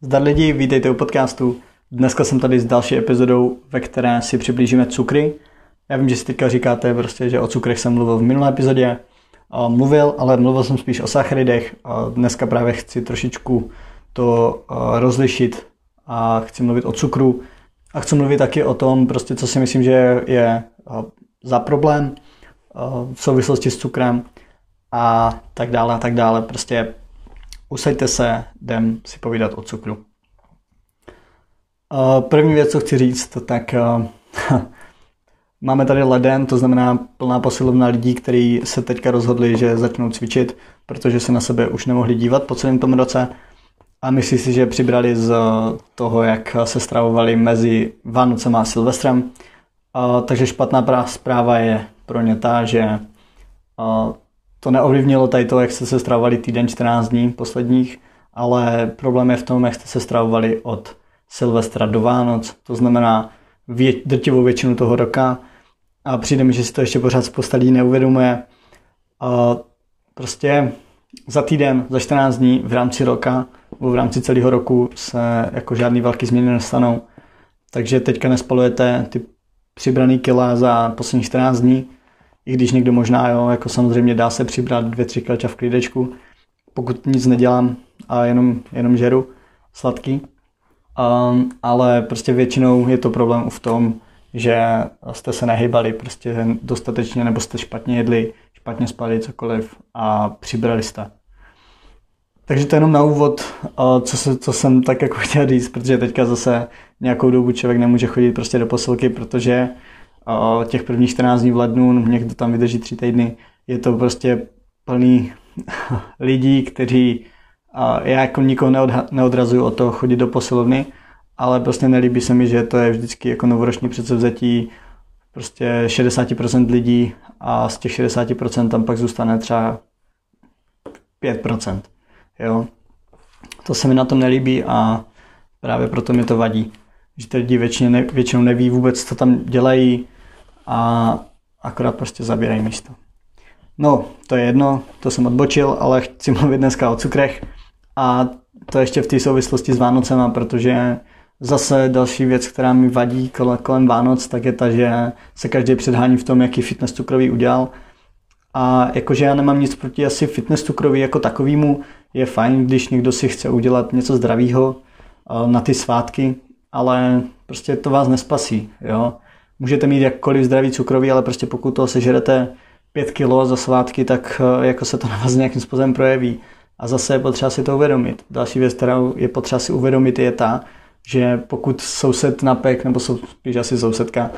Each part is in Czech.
Zdar lidi, vítejte u podcastu. Dneska jsem tady s další epizodou, ve které si přiblížíme cukry. Já vím, že si teďka říkáte prostě, že o cukrech jsem mluvil v minulé epizodě. Mluvil, ale mluvil jsem spíš o sacharidech. Dneska právě chci trošičku to rozlišit a chci mluvit o cukru. A chci mluvit taky o tom, prostě, co si myslím, že je za problém v souvislosti s cukrem a tak dále a tak dále. Prostě usaďte se, jdem si povídat o cukru. První věc, co chci říct, tak máme tady leden, to znamená plná posilovna lidí, kteří se teďka rozhodli, že začnou cvičit, protože se na sebe už nemohli dívat po celém tom roce a myslí si, že přibrali z toho, jak se stravovali mezi Vánocem a Silvestrem. Takže špatná zpráva je pro ně ta, že to neovlivnilo tady to, jak jste se stravovali týden 14 dní posledních, ale problém je v tom, jak jste se stravovali od Silvestra do Vánoc, to znamená vě, drtivou většinu toho roka a přijde mi, že si to ještě pořád spousta lidí neuvědomuje. A prostě za týden, za 14 dní v rámci roka nebo v rámci celého roku se jako žádný velký změny nestanou. Takže teďka nespalujete ty přibraný kila za posledních 14 dní, i když někdo možná, jo, jako samozřejmě dá se přibrat dvě, tři kleča v klídečku, pokud nic nedělám a jenom, jenom žeru sladký. Um, ale prostě většinou je to problém v tom, že jste se nehybali prostě dostatečně nebo jste špatně jedli, špatně spali, cokoliv a přibrali jste. Takže to je jenom na úvod, co, se, co jsem tak jako chtěl říct, protože teďka zase nějakou dobu člověk nemůže chodit prostě do posilky, protože těch prvních 14 dní v lednu, někdo tam vydrží tři týdny, je to prostě plný lidí, kteří, já jako nikoho neodrazuju od toho chodit do posilovny, ale prostě nelíbí se mi, že to je vždycky jako novoroční předsevzetí prostě 60% lidí a z těch 60% tam pak zůstane třeba 5%. Jo? To se mi na tom nelíbí a právě proto mi to vadí. Že ty lidi většinou neví vůbec, co tam dělají, a akorát prostě zabírají místo. No, to je jedno, to jsem odbočil, ale chci mluvit dneska o cukrech a to ještě v té souvislosti s Vánocema, protože zase další věc, která mi vadí kolem Vánoc, tak je ta, že se každý předhání v tom, jaký fitness cukrový udělal. A jakože já nemám nic proti asi fitness cukrový jako takovýmu, je fajn, když někdo si chce udělat něco zdravého eh, na ty svátky, ale prostě to vás nespasí, jo můžete mít jakkoliv zdravý cukroví, ale prostě pokud to sežerete 5 kg za svátky, tak eh, jako se to na vás nějakým způsobem projeví. A zase je potřeba si to uvědomit. Další věc, kterou je potřeba si uvědomit, je ta, že pokud soused napek, nebo sou, spíš asi sousedka,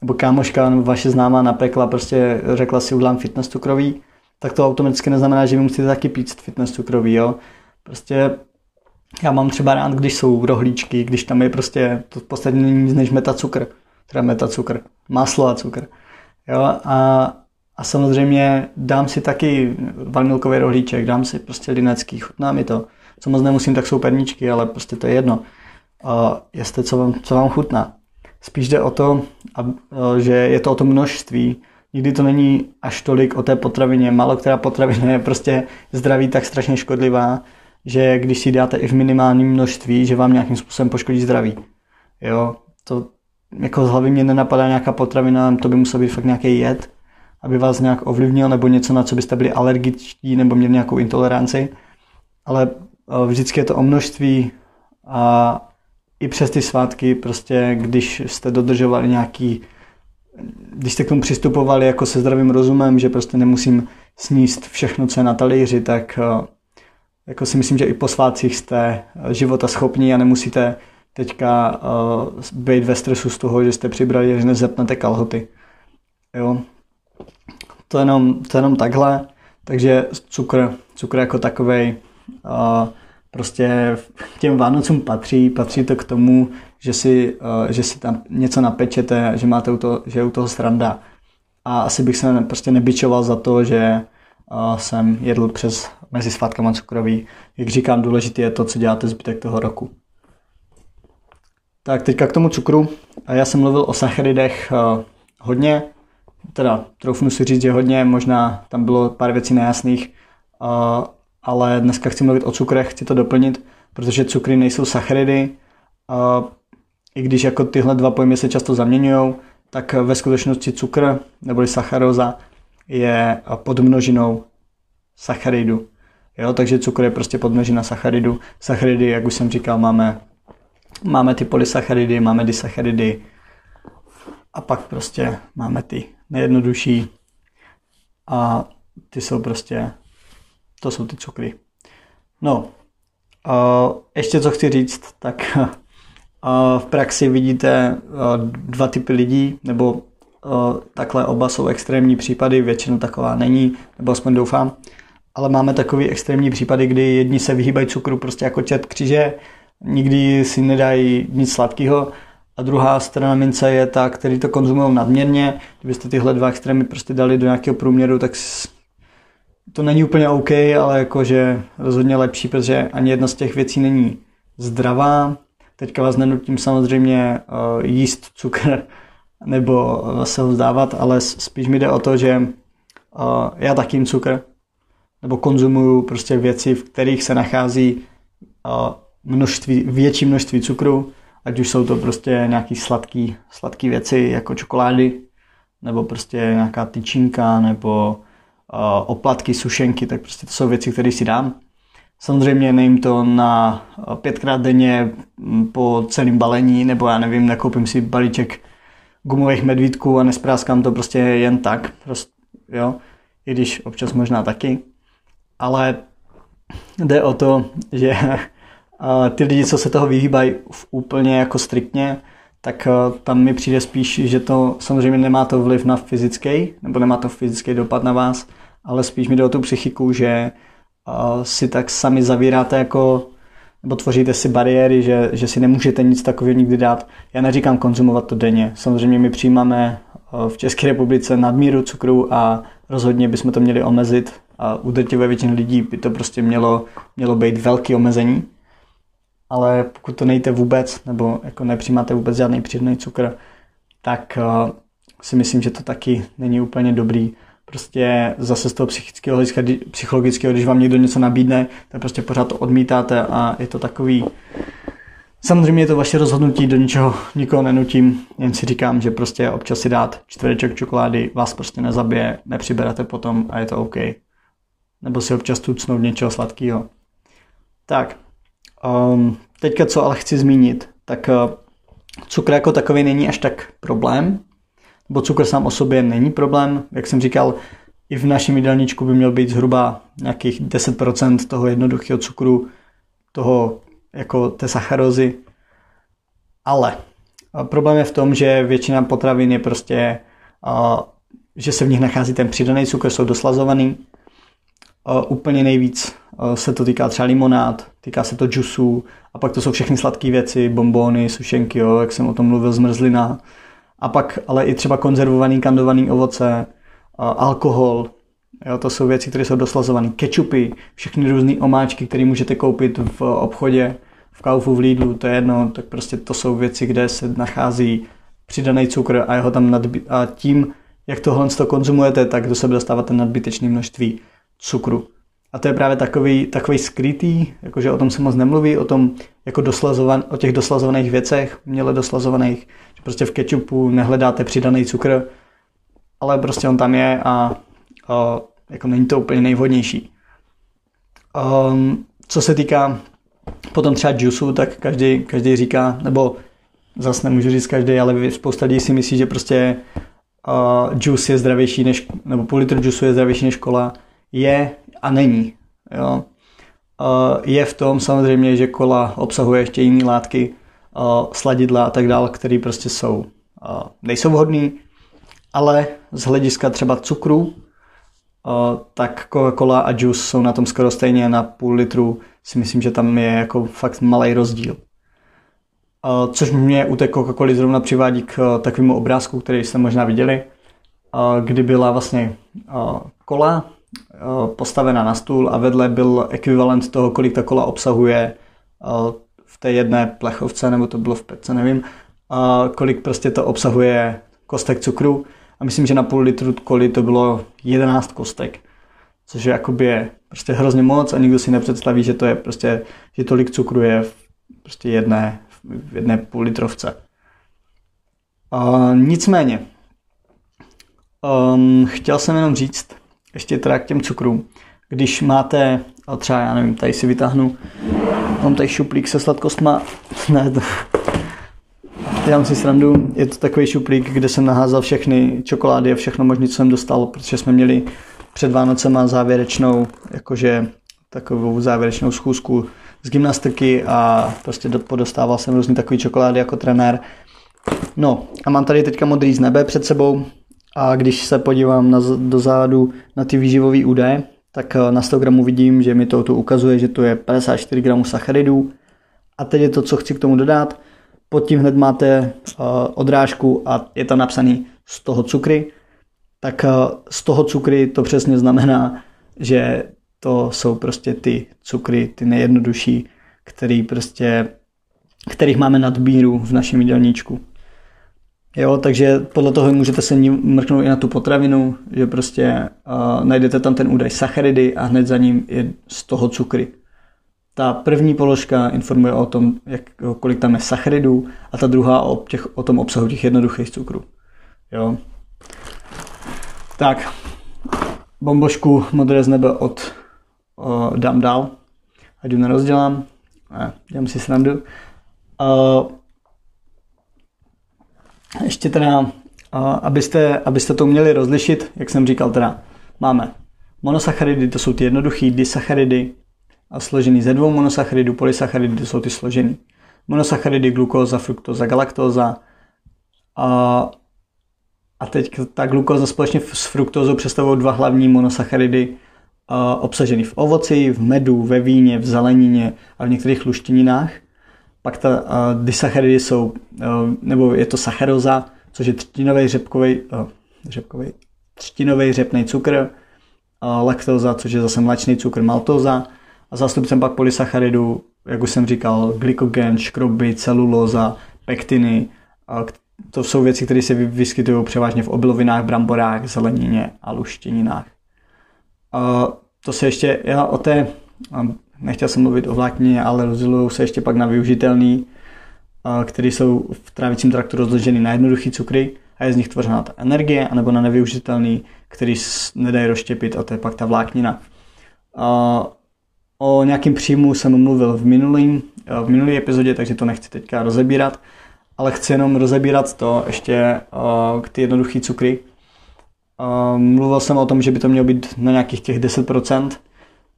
nebo kámoška, nebo vaše známá napekla, prostě řekla si udělám fitness cukroví, tak to automaticky neznamená, že vy musíte taky pít fitness cukroví, jo. Prostě já mám třeba rád, když jsou rohlíčky, když tam je prostě to v podstatě není nic než meta cukr teda metacukr, maslo a cukr. Jo, a, a samozřejmě dám si taky vanilkový rohlíček, dám si prostě linecký, chutná mi to. Co moc nemusím, tak jsou perničky, ale prostě to je jedno. Uh, jestli co vám, co vám chutná. Spíš jde o to, a, že je to o to množství. Nikdy to není až tolik o té potravině. Málo která potravina je prostě zdraví tak strašně škodlivá, že když si dáte i v minimálním množství, že vám nějakým způsobem poškodí zdraví. Jo, to, jako z hlavy mě nenapadá nějaká potravina, to by musel být fakt nějaký jed, aby vás nějak ovlivnil, nebo něco, na co byste byli alergičtí, nebo měli nějakou intoleranci. Ale eh, vždycky je to o množství a i přes ty svátky, prostě když jste dodržovali nějaký, když jste k tomu přistupovali jako se zdravým rozumem, že prostě nemusím sníst všechno, co je na talíři, tak eh, jako si myslím, že i po svátcích jste života schopní a nemusíte teďka uh, být ve stresu z toho, že jste přibrali, že nezepnete kalhoty. Jo. To jenom, to jenom takhle. Takže cukr, cukr jako takovej uh, prostě těm Vánocům patří, patří to k tomu, že si, uh, že si tam něco napečete, že máte u toho, že je u toho sranda. A asi bych se prostě nebyčoval za to, že uh, jsem jedl přes mezi svátkama cukroví. Jak říkám, důležité je to, co děláte zbytek toho roku. Tak teďka k tomu cukru. Já jsem mluvil o sacharidech eh, hodně, teda troufnu si říct, že hodně, možná tam bylo pár věcí nejasných, eh, ale dneska chci mluvit o cukrech, chci to doplnit, protože cukry nejsou sacharidy, a i když jako tyhle dva pojmy se často zaměňují, tak ve skutečnosti cukr neboli sacharóza je podmnožinou sacharidu. Jo, takže cukr je prostě podmnožina sacharidu. Sacharidy, jak už jsem říkal, máme, máme ty polysacharidy, máme disacharidy a pak prostě máme ty nejjednodušší a ty jsou prostě, to jsou ty cukry. No, ještě co chci říct, tak v praxi vidíte dva typy lidí, nebo takhle oba jsou extrémní případy, většinou taková není, nebo aspoň doufám, ale máme takový extrémní případy, kdy jedni se vyhýbají cukru prostě jako čet kříže, nikdy si nedají nic sladkého a druhá strana mince je ta, který to konzumují nadměrně. Kdybyste tyhle dva extrémy prostě dali do nějakého průměru, tak to není úplně OK, ale jakože rozhodně lepší, protože ani jedna z těch věcí není zdravá. Teďka vás nenutím samozřejmě uh, jíst cukr nebo se ho vzdávat, ale spíš mi jde o to, že uh, já taky jim cukr nebo konzumuju prostě věci, v kterých se nachází uh, množství, větší množství cukru, ať už jsou to prostě nějaký sladký, sladký věci jako čokolády, nebo prostě nějaká tyčinka, nebo uh, oplatky, sušenky, tak prostě to jsou věci, které si dám. Samozřejmě nejím to na pětkrát denně po celém balení, nebo já nevím, nakoupím si balíček gumových medvídků a nespráskám to prostě jen tak, prostě, jo, i když občas možná taky. Ale jde o to, že ty lidi, co se toho vyhýbají úplně jako striktně, tak tam mi přijde spíš, že to samozřejmě nemá to vliv na fyzický, nebo nemá to fyzický dopad na vás, ale spíš mi jde o tu psychiku, že si tak sami zavíráte jako nebo tvoříte si bariéry, že, že si nemůžete nic takového nikdy dát. Já neříkám konzumovat to denně. Samozřejmě my přijímáme v České republice nadmíru cukru a rozhodně bychom to měli omezit a u drtivé většiny lidí by to prostě mělo, mělo být velký omezení ale pokud to nejte vůbec, nebo jako nepřijímáte vůbec žádný přidaný cukr, tak uh, si myslím, že to taky není úplně dobrý. Prostě zase z toho psychického psychologického, když vám někdo něco nabídne, tak prostě pořád to odmítáte a je to takový... Samozřejmě je to vaše rozhodnutí, do ničeho nikoho nenutím, jen si říkám, že prostě občas si dát čtvereček čokolády vás prostě nezabije, nepřiberete potom a je to OK. Nebo si občas tucnout něčeho sladkého. Tak, Um, teďka, co ale chci zmínit, tak uh, cukr jako takový není až tak problém, bo cukr sám o sobě není problém. Jak jsem říkal, i v našem jídelníčku by měl být zhruba nějakých 10% toho jednoduchého cukru, toho jako té sacharozy. Ale problém je v tom, že většina potravin je prostě, uh, že se v nich nachází ten přidaný cukr, jsou doslazovaný. Úplně nejvíc se to týká třeba limonád, týká se to džusů a pak to jsou všechny sladké věci, bombóny, sušenky, jo, jak jsem o tom mluvil, zmrzlina. A pak ale i třeba konzervovaný, kandovaný ovoce, uh, alkohol, jo, to jsou věci, které jsou doslazované, kečupy, všechny různé omáčky, které můžete koupit v obchodě, v Kaufu, v Lidlu, to je jedno, tak prostě to jsou věci, kde se nachází přidaný cukr a jeho tam nadby- a tím, jak tohle to konzumujete, tak do sebe dostáváte nadbytečné množství cukru. A to je právě takový, takový skrytý, jakože o tom se moc nemluví, o tom jako doslazovan, o těch doslazovaných věcech, měle doslazovaných, že prostě v kečupu nehledáte přidaný cukr, ale prostě on tam je a, a jako není to úplně nejvhodnější. Um, co se týká potom třeba juice, tak každý, každý říká, nebo zase nemůžu říct každý, ale spousta lidí si myslí, že prostě uh, juice je zdravější než, nebo půl litr juice je zdravější než kola. Je a není. Jo. Je v tom samozřejmě, že kola obsahuje ještě jiné látky, sladidla a tak dále, které prostě jsou, nejsou vhodné, ale z hlediska třeba cukru, tak Coca-Cola a juice jsou na tom skoro stejně na půl litru. Si myslím, že tam je jako fakt malý rozdíl. Což mě u té Coca-Coly zrovna přivádí k takovému obrázku, který jste možná viděli, kdy byla vlastně kola postavena na stůl a vedle byl ekvivalent toho, kolik ta kola obsahuje eh, v té jedné plechovce, nebo to bylo v pece, nevím, kolik prostě to obsahuje kostek cukru a myslím, že na půl litru koly to bylo 11 kostek, což je jakoby prostě hrozně moc a nikdo si nepředstaví, že to je prostě, že tolik cukru je v prostě jedné, v jedné půl litrovce. Uh, nicméně, um, chtěl jsem jenom říct, ještě teda k těm cukrům, když máte, třeba já nevím, tady si vytáhnu, mám tady šuplík se sladkostma, ne, to, já si srandu, je to takový šuplík, kde jsem naházal všechny čokolády a všechno možné, co jsem dostal, protože jsme měli před Vánocema závěrečnou, jakože takovou závěrečnou schůzku z gymnastiky a prostě podostával jsem různý takový čokolády jako trenér. No a mám tady teďka modrý z nebe před sebou a když se podívám na, dozadu na ty výživové údaje, tak eh, na 100 gramů vidím, že mi to tu ukazuje, že to je 54 gramů sacharidů. A teď je to, co chci k tomu dodat. Pod tím hned máte uh, odrážku a je tam napsaný z toho cukry. Tak uh, z toho cukry to přesně znamená, že to jsou prostě ty cukry, ty nejjednodušší, který prostě, kterých máme nadbíru v našem jídelníčku. Jo, takže podle toho můžete se mrknout i na tu potravinu, že prostě uh, najdete tam ten údaj sacharidy a hned za ním je z toho cukry. Ta první položka informuje o tom, jak, kolik tam je sacharidů a ta druhá o, těch, o tom obsahu těch jednoduchých cukrů. Jo. Tak, bombošku modré z nebe od uh, dám dál, ať ji nerozdělám, ne, dělám si srandu. Uh, ještě teda, abyste, abyste to uměli rozlišit, jak jsem říkal teda, máme monosacharidy, to jsou ty jednoduché, disacharidy, a složený ze dvou monosacharidů, polysacharidy, to jsou ty složený. Monosacharidy, glukóza, fruktóza, galaktóza. A, a teď ta glukóza společně s fruktózou představují dva hlavní monosacharidy, obsažený v ovoci, v medu, ve víně, v zelenině a v některých luštěninách. Pak ta uh, disacharidy jsou, uh, nebo je to sacharoza, což je třtinový řepkový, uh, řepkový, třtinový řepný cukr, uh, laktóza, což je zase mléčný cukr, maltóza. A zástupcem pak polysacharidů, jak už jsem říkal, glykogen, škroby, celulóza, pektiny, uh, to jsou věci, které se vyskytují převážně v obilovinách, bramborách, zelenině a luštěninách. To se ještě, já o té, nechtěl jsem mluvit o vláknině, ale rozdělují se ještě pak na využitelný, které jsou v trávicím traktu rozloženy na jednoduchý cukry a je z nich tvořena ta energie, anebo na nevyužitelný, který nedají rozštěpit a to je pak ta vláknina. O nějakým příjmu jsem mluvil v minulým, v minulý epizodě, takže to nechci teďka rozebírat, ale chci jenom rozebírat to ještě k ty jednoduché cukry, mluvil jsem o tom, že by to mělo být na nějakých těch 10%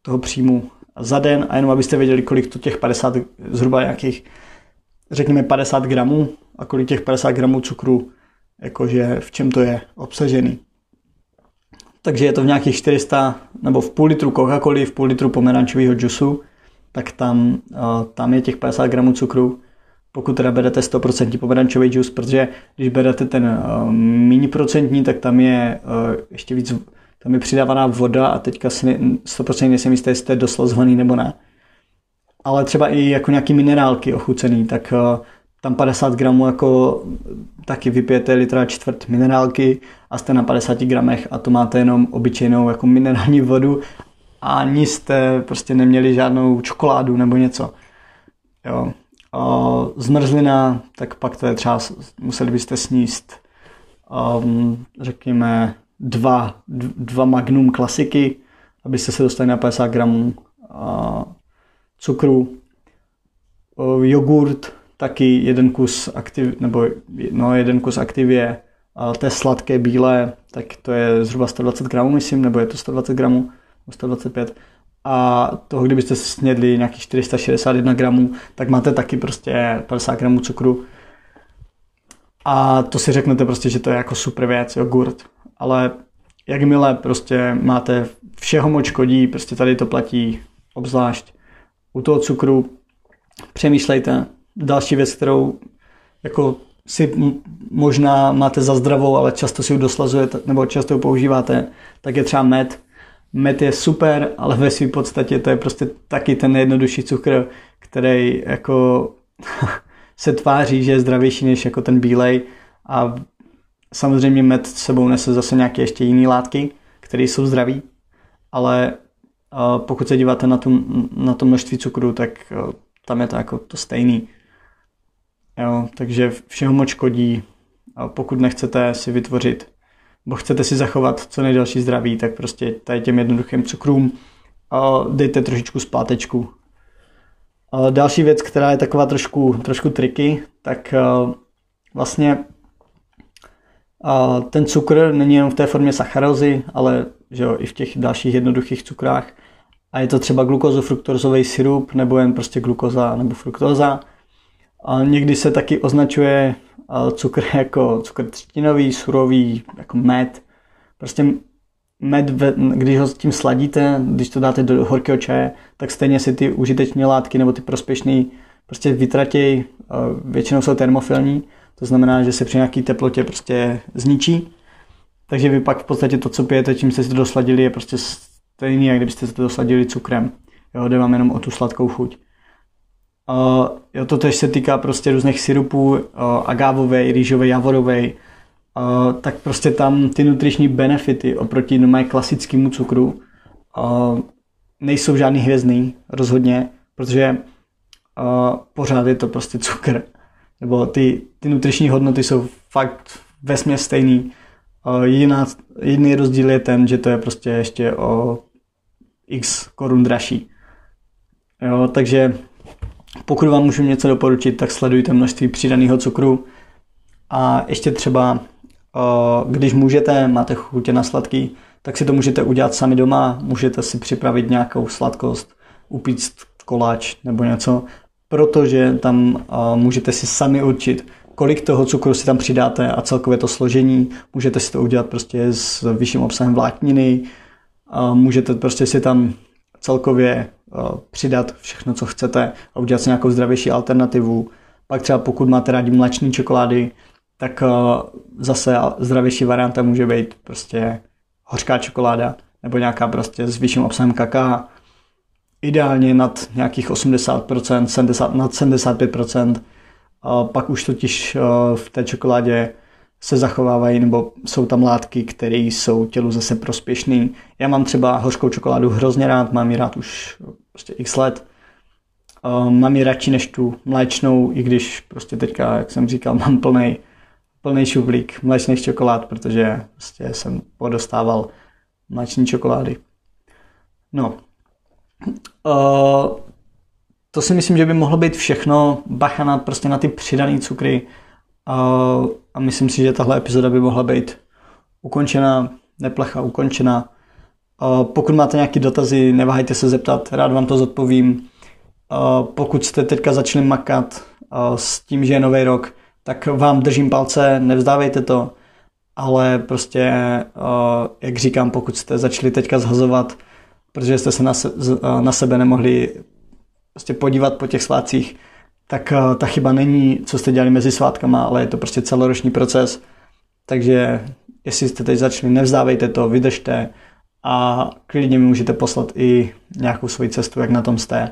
toho příjmu za den a jenom abyste věděli, kolik to těch 50, zhruba nějakých, řekněme 50 gramů a kolik těch 50 gramů cukru, jakože v čem to je obsažený. Takže je to v nějakých 400 nebo v půl litru Coca-Coly, v půl litru pomerančového džusu, tak tam, tam je těch 50 gramů cukru pokud teda berete 100% pomerančový džus, protože když berete ten uh, méně procentní, tak tam je uh, ještě víc, tam je přidávaná voda a teďka si 100% nejsem jistý, jestli to je doslazvaný nebo ne. Ale třeba i jako nějaký minerálky ochucený, tak uh, tam 50 gramů jako taky vypijete litra čtvrt minerálky a jste na 50 gramech a to máte jenom obyčejnou jako minerální vodu a ani jste prostě neměli žádnou čokoládu nebo něco. Jo zmrzlina, tak pak to je třeba, museli byste sníst, um, řekněme, dva, dva magnum klasiky, abyste se dostali na 50 gramů cukru. Uh, jogurt, taky jeden kus aktiv, nebo no, jeden kus aktivě, uh, té sladké bílé, tak to je zhruba 120 gramů, myslím, nebo je to 120 gramů, 125 a toho, kdybyste snědli nějakých 461 gramů, tak máte taky prostě 50 gramů cukru. A to si řeknete prostě, že to je jako super věc, jogurt. Ale jakmile prostě máte všeho moč škodí, prostě tady to platí obzvlášť u toho cukru, přemýšlejte. Další věc, kterou jako si možná máte za zdravou, ale často si ji doslazujete nebo často ji používáte, tak je třeba med. Med je super, ale ve své podstatě to je prostě taky ten nejjednodušší cukr, který jako se tváří, že je zdravější než jako ten bílej a samozřejmě med sebou nese zase nějaké ještě jiné látky, které jsou zdraví, ale pokud se díváte na, tu, na to množství cukru, tak tam je to jako to stejný. Jo, takže všeho moc škodí. Pokud nechcete si vytvořit, nebo chcete si zachovat co nejdelší zdraví, tak prostě tady těm jednoduchým cukrům dejte trošičku zpátečku. Další věc, která je taková trošku, trošku triky, tak vlastně ten cukr není jenom v té formě sacharózy, ale že jo, i v těch dalších jednoduchých cukrách. A je to třeba glukozofruktózový syrup, nebo jen prostě glukoza nebo fruktóza. A někdy se taky označuje cukr jako cukr třtinový, surový, jako med. Prostě med, když ho s tím sladíte, když to dáte do horkého čaje, tak stejně si ty užitečné látky nebo ty prospěšné prostě vytratějí, většinou jsou termofilní, to znamená, že se při nějaké teplotě prostě zničí. Takže vy pak v podstatě to, co pijete, čím jste si to dosladili, je prostě stejný, jak kdybyste si to dosladili cukrem. Jo, jde vám jenom o tu sladkou chuť. Uh, jo, to tež se týká prostě různých syrupů, uh, agávovej, rýžovej, javorovej, uh, tak prostě tam ty nutriční benefity oproti normálně klasickému cukru uh, nejsou žádný hvězdný, rozhodně, protože uh, pořád je to prostě cukr. Nebo ty, ty nutriční hodnoty jsou fakt vesměs stejný. Jediná, jediný rozdíl je ten, že to je prostě ještě o x korun dražší. Jo, takže pokud vám můžu něco doporučit, tak sledujte množství přidaného cukru a ještě třeba, když můžete, máte chutě na sladký, tak si to můžete udělat sami doma, můžete si připravit nějakou sladkost, upít koláč nebo něco, protože tam můžete si sami určit, kolik toho cukru si tam přidáte a celkově to složení. Můžete si to udělat prostě s vyšším obsahem vlákniny, můžete prostě si tam celkově přidat všechno, co chcete a udělat si nějakou zdravější alternativu. Pak třeba pokud máte rádi mléčné čokolády, tak zase zdravější varianta může být prostě hořká čokoláda nebo nějaká prostě s vyšším obsahem kaká. Ideálně nad nějakých 80%, 70, nad 75%. A pak už totiž v té čokoládě se zachovávají nebo jsou tam látky, které jsou tělu zase prospěšné. Já mám třeba hořkou čokoládu hrozně rád, mám ji rád už prostě x let. Mám ji radši než tu mléčnou, i když prostě teďka, jak jsem říkal, mám plný plný šuplík mléčných čokolád, protože prostě jsem podostával mléční čokolády. No, uh, to si myslím, že by mohlo být všechno. Bacha na, prostě na ty přidané cukry. Uh, a myslím si, že tahle epizoda by mohla být ukončena, neplecha ukončena. Pokud máte nějaké dotazy, neváhejte se zeptat, rád vám to zodpovím. Pokud jste teďka začali makat s tím, že je nový rok, tak vám držím palce, nevzdávejte to, ale prostě, jak říkám, pokud jste začali teďka zhazovat, protože jste se na, se, na sebe nemohli prostě podívat po těch svácích, tak eh, ta chyba není, co jste dělali mezi svátkama, ale je to prostě celoroční proces. Takže jestli jste teď začali, nevzdávejte to, vydržte a klidně mi můžete poslat i nějakou svoji cestu, jak na tom jste.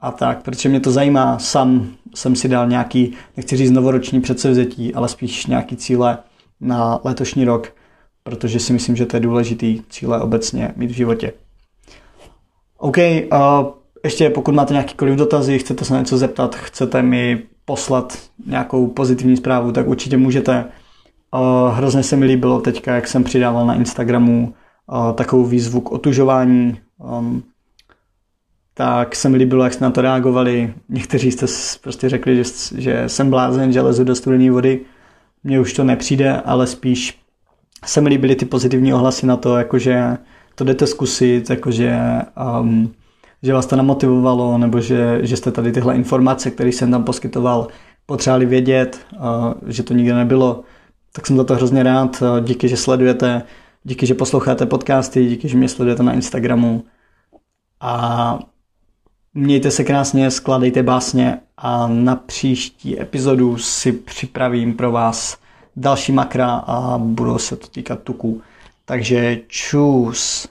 A tak, protože mě to zajímá, sám jsem si dal nějaký, nechci říct novoroční předsevzetí, ale spíš nějaký cíle na letošní rok, protože si myslím, že to je důležitý cíle obecně mít v životě. OK, uh, ještě pokud máte nějakýkoliv dotazy, chcete se něco zeptat, chcete mi poslat nějakou pozitivní zprávu, tak určitě můžete. Hrozně se mi líbilo teďka, jak jsem přidával na Instagramu takovou výzvu k otužování. Um, tak se mi líbilo, jak jste na to reagovali. Někteří jste prostě řekli, že, že jsem blázen, že lezu do studené vody. Mně už to nepřijde, ale spíš se mi líbily ty pozitivní ohlasy na to, jakože to jdete zkusit, jakože um, že vás to namotivovalo, nebo že, že jste tady tyhle informace, které jsem tam poskytoval, potřebovali vědět, že to nikde nebylo. Tak jsem za to hrozně rád. Díky, že sledujete, díky, že posloucháte podcasty, díky, že mě sledujete na Instagramu. A mějte se krásně, skladejte básně a na příští epizodu si připravím pro vás další makra a budou se to týkat tuků. Takže čus.